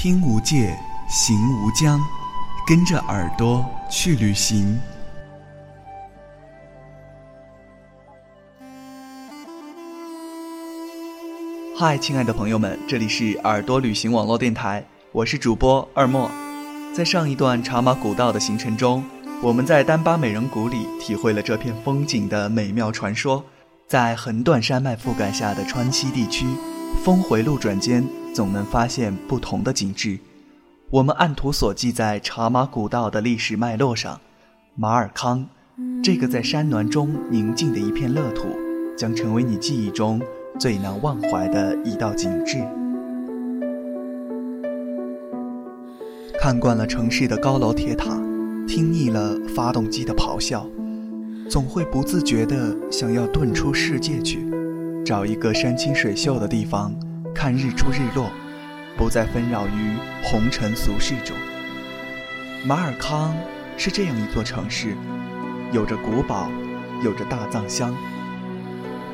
听无界，行无疆，跟着耳朵去旅行。嗨，亲爱的朋友们，这里是耳朵旅行网络电台，我是主播二莫。在上一段茶马古道的行程中，我们在丹巴美人谷里体会了这片风景的美妙传说。在横断山脉覆盖下的川西地区，峰回路转间总能发现不同的景致。我们按图索骥在茶马古道的历史脉络上，马尔康，这个在山峦中宁静的一片乐土，将成为你记忆中。最难忘怀的一道景致。看惯了城市的高楼铁塔，听腻了发动机的咆哮，总会不自觉地想要遁出世界去，找一个山清水秀的地方看日出日落，不再纷扰于红尘俗世中。马尔康是这样一座城市，有着古堡，有着大藏乡。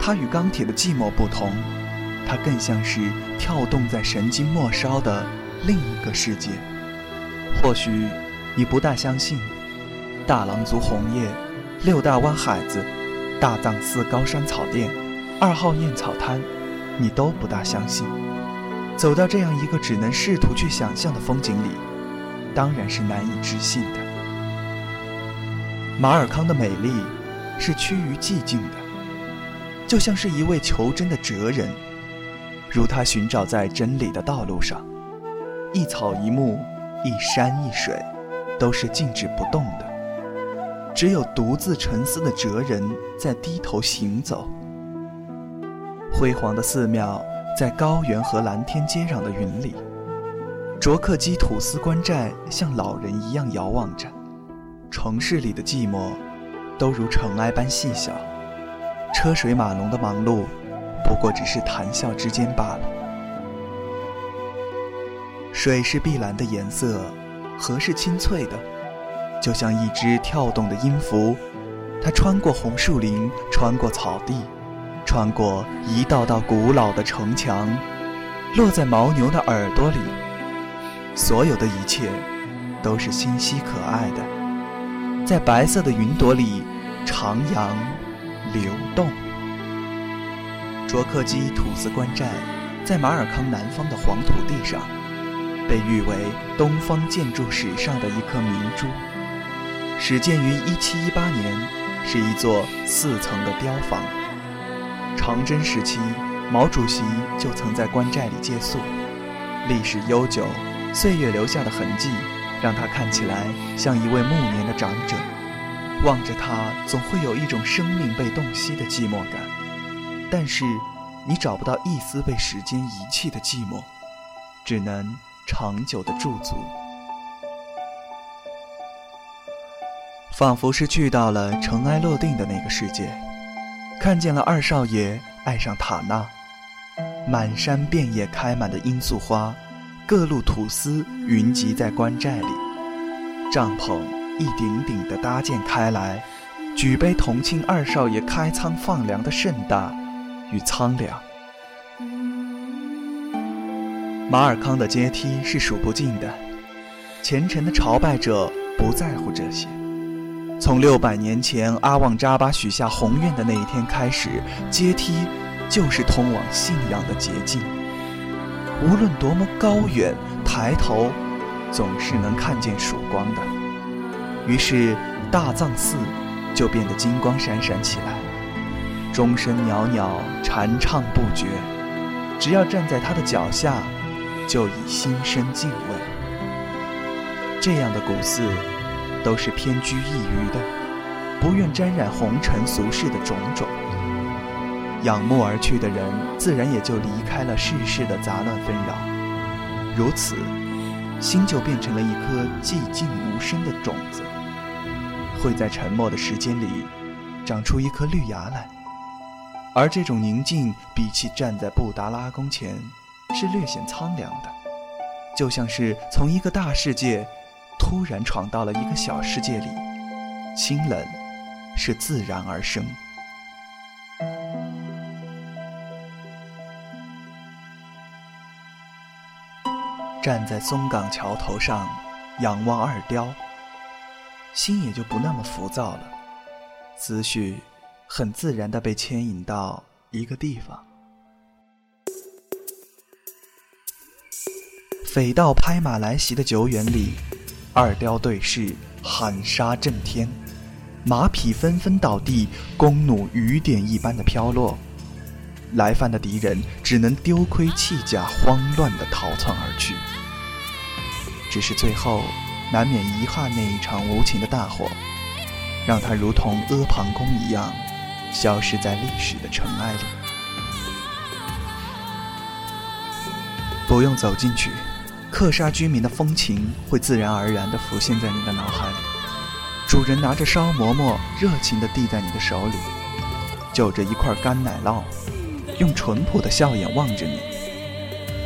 它与钢铁的寂寞不同，它更像是跳动在神经末梢的另一个世界。或许你不大相信，大狼族红叶、六大湾海子、大藏寺高山草甸、二号燕草滩，你都不大相信。走到这样一个只能试图去想象的风景里，当然是难以置信的。马尔康的美丽是趋于寂静的。就像是一位求真的哲人，如他寻找在真理的道路上，一草一木，一山一水，都是静止不动的。只有独自沉思的哲人在低头行走。辉煌的寺庙在高原和蓝天接壤的云里，卓克基土司官寨像老人一样遥望着，城市里的寂寞，都如尘埃般细小。车水马龙的忙碌，不过只是谈笑之间罢了。水是碧蓝的颜色，河是清脆的，就像一只跳动的音符。它穿过红树林，穿过草地，穿过一道道古老的城墙，落在牦牛的耳朵里。所有的一切，都是清晰可爱的，在白色的云朵里徜徉。流动。卓克基土司官寨在马尔康南方的黄土地上，被誉为东方建筑史上的一颗明珠。始建于1718年，是一座四层的碉房。长征时期，毛主席就曾在官寨里借宿。历史悠久，岁月留下的痕迹，让他看起来像一位暮年的长者。望着他，总会有一种生命被洞悉的寂寞感，但是你找不到一丝被时间遗弃的寂寞，只能长久的驻足，仿佛是去到了尘埃落定的那个世界，看见了二少爷爱上塔娜，满山遍野开满的罂粟花，各路土司云集在官寨里，帐篷。一顶顶的搭建开来，举杯同庆二少爷开仓放粮的盛大与苍凉。马尔康的阶梯是数不尽的，虔诚的朝拜者不在乎这些。从六百年前阿旺扎巴许下宏愿的那一天开始，阶梯就是通往信仰的捷径。无论多么高远，抬头总是能看见曙光的。于是，大藏寺就变得金光闪闪起来，钟声袅袅，禅唱不绝。只要站在他的脚下，就已心生敬畏。这样的古寺，都是偏居一隅的，不愿沾染红尘俗世的种种。仰慕而去的人，自然也就离开了世事的杂乱纷扰。如此，心就变成了一颗寂静无声的种子。会在沉默的时间里长出一颗绿芽来，而这种宁静比起站在布达拉宫前是略显苍凉的，就像是从一个大世界突然闯到了一个小世界里，清冷是自然而生。站在松岗桥头上，仰望二雕，心也就不那么浮躁了，思绪很自然的被牵引到一个地方。匪盗拍马来袭的酒园里，二雕对视，喊杀震天，马匹纷纷倒地，弓弩雨点一般的飘落。来犯的敌人只能丢盔弃甲，慌乱地逃窜而去。只是最后，难免遗憾那一场无情的大火，让他如同阿房宫一样，消失在历史的尘埃里。不用走进去，克沙居民的风情会自然而然地浮现在你的脑海里。主人拿着烧馍馍，热情地递在你的手里，就着一块干奶酪。用淳朴的笑眼望着你，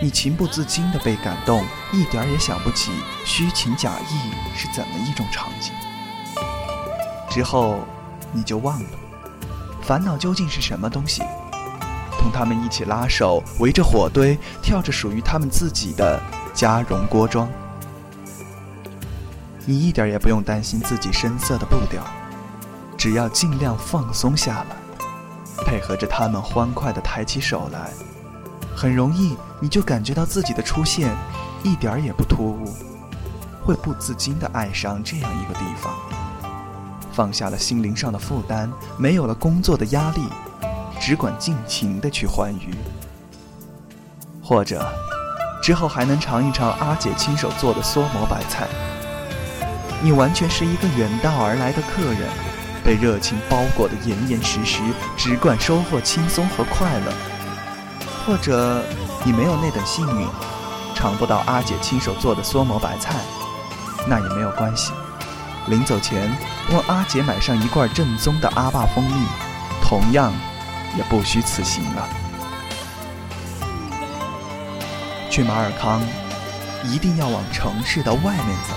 你情不自禁地被感动，一点也想不起虚情假意是怎么一种场景。之后，你就忘了，烦恼究竟是什么东西。同他们一起拉手，围着火堆，跳着属于他们自己的加绒锅庄。你一点也不用担心自己深色的步调，只要尽量放松下来。配合着他们欢快地抬起手来，很容易你就感觉到自己的出现一点儿也不突兀，会不自禁地爱上这样一个地方，放下了心灵上的负担，没有了工作的压力，只管尽情地去欢愉。或者，之后还能尝一尝阿姐亲手做的梭馍白菜，你完全是一个远道而来的客人。被热情包裹得严严实实，只管收获轻松和快乐。或者你没有那等幸运，尝不到阿姐亲手做的梭馍白菜，那也没有关系。临走前问阿姐买上一罐正宗的阿坝蜂蜜，同样也不虚此行了。去马尔康，一定要往城市的外面走，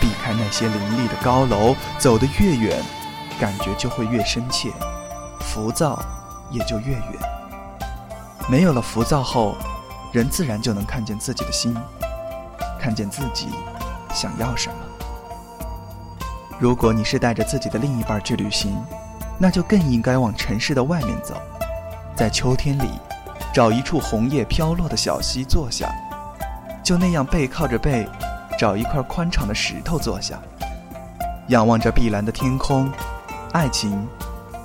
避开那些林立的高楼，走得越远。感觉就会越深切，浮躁也就越远。没有了浮躁后，人自然就能看见自己的心，看见自己想要什么。如果你是带着自己的另一半去旅行，那就更应该往城市的外面走，在秋天里找一处红叶飘落的小溪坐下，就那样背靠着背，找一块宽敞的石头坐下，仰望着碧蓝的天空。爱情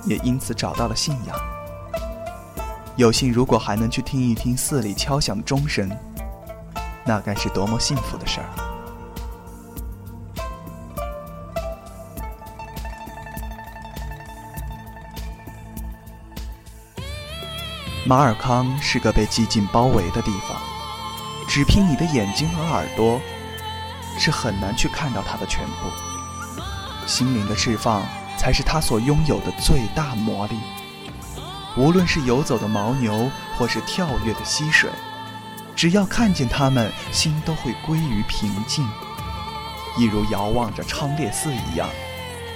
也因此找到了信仰。有幸如果还能去听一听寺里敲响的钟声，那该是多么幸福的事儿！马尔康是个被寂静包围的地方，只凭你的眼睛和耳朵，是很难去看到它的全部。心灵的释放。才是他所拥有的最大魔力。无论是游走的牦牛，或是跳跃的溪水，只要看见它们，心都会归于平静，一如遥望着昌烈寺一样，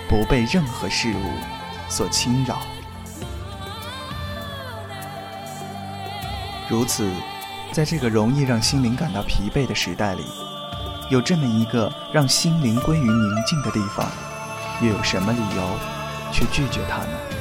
不被任何事物所侵扰。如此，在这个容易让心灵感到疲惫的时代里，有这么一个让心灵归于宁静的地方。又有什么理由去拒绝它呢？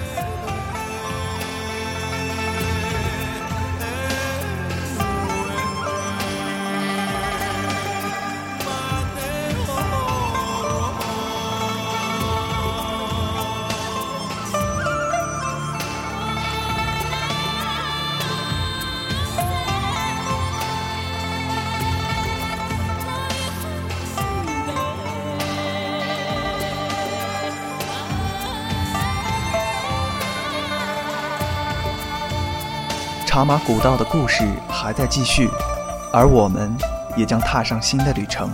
茶马古道的故事还在继续，而我们也将踏上新的旅程。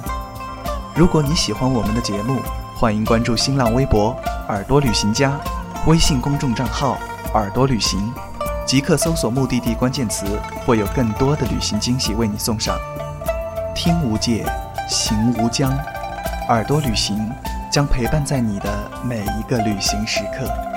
如果你喜欢我们的节目，欢迎关注新浪微博“耳朵旅行家”，微信公众账号“耳朵旅行”，即刻搜索目的地关键词，会有更多的旅行惊喜为你送上。听无界，行无疆，耳朵旅行将陪伴在你的每一个旅行时刻。